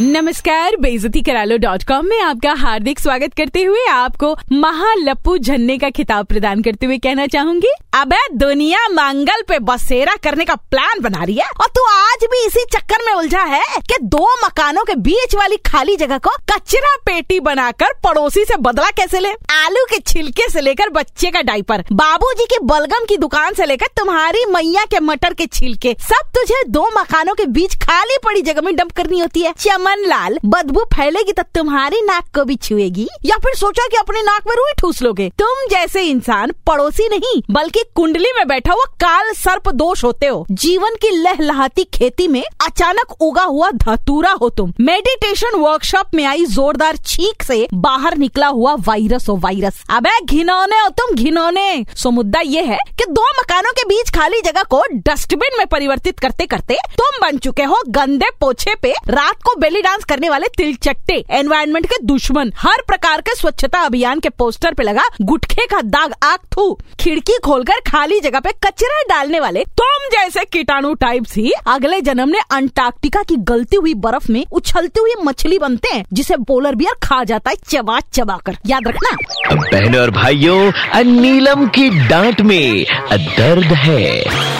नमस्कार बेजती करालो डॉट कॉम में आपका हार्दिक स्वागत करते हुए आपको महालप्पू झन्ने का खिताब प्रदान करते हुए कहना चाहूँगी। अबे, दुनिया मंगल पे बसेरा करने का प्लान बना रही है और तू आज भी इसी चक्कर में उलझा है कि दो मकानों के बीच वाली खाली जगह को कचरा पेटी बनाकर पड़ोसी से बदला कैसे ले? आलू के छिलके से लेकर बच्चे का डाइपर बाबूजी की बलगम की दुकान से लेकर तुम्हारी मैया के मटर के छिलके, सब तुझे दो मकानों के बीच खाली पड़ी जगह में डंप करनी होती है। चमन लाल बदबू फैलेगी तो तुम्हारी नाक को भी छुएगी। या फिर सोचा कि अपने नाक में रुई ठूस लोगे? तुम जैसे इंसान पड़ोसी नहीं, बल्कि कुंडली में बैठा हुआ काल सर्प दोष होते हो। जीवन की लहलहाती खेती में अचानक उगा हुआ धतूरा हो तुम। मेडिटेशन वर्कशॉप में आई जोरदार छींक से बाहर निकला हुआ वायरस हो वायरस। अबे, घिनौने हो तुम, घिनौने। सो मुद्दा ये है कि दो मकानों के बीच खाली जगह को डस्टबिन में परिवर्तित करते करते तुम बन चुके हो गंदे पोछे पे। रात को बेली डांस करने वाले तिलचट्टे एनवायरमेंट के दुश्मन। हर प्रकार के स्वच्छता अभियान के पोस्टर पे लगा गुटखे का दाग आग थू। खिड़की खोलकर खाली जगह पे कचरा डालने वाले तुम जैसे कीटाणु टाइप्स ही अगले जन्म ने अंटार्कटिका की गलती हुई बर्फ़ में उछलती हुई मछली बनते हैं, जिसे पोलर बियर खा जाता है चबा चबा कर याद रखना। बहनों और भाइयों नीलम की डांट में दर्द है।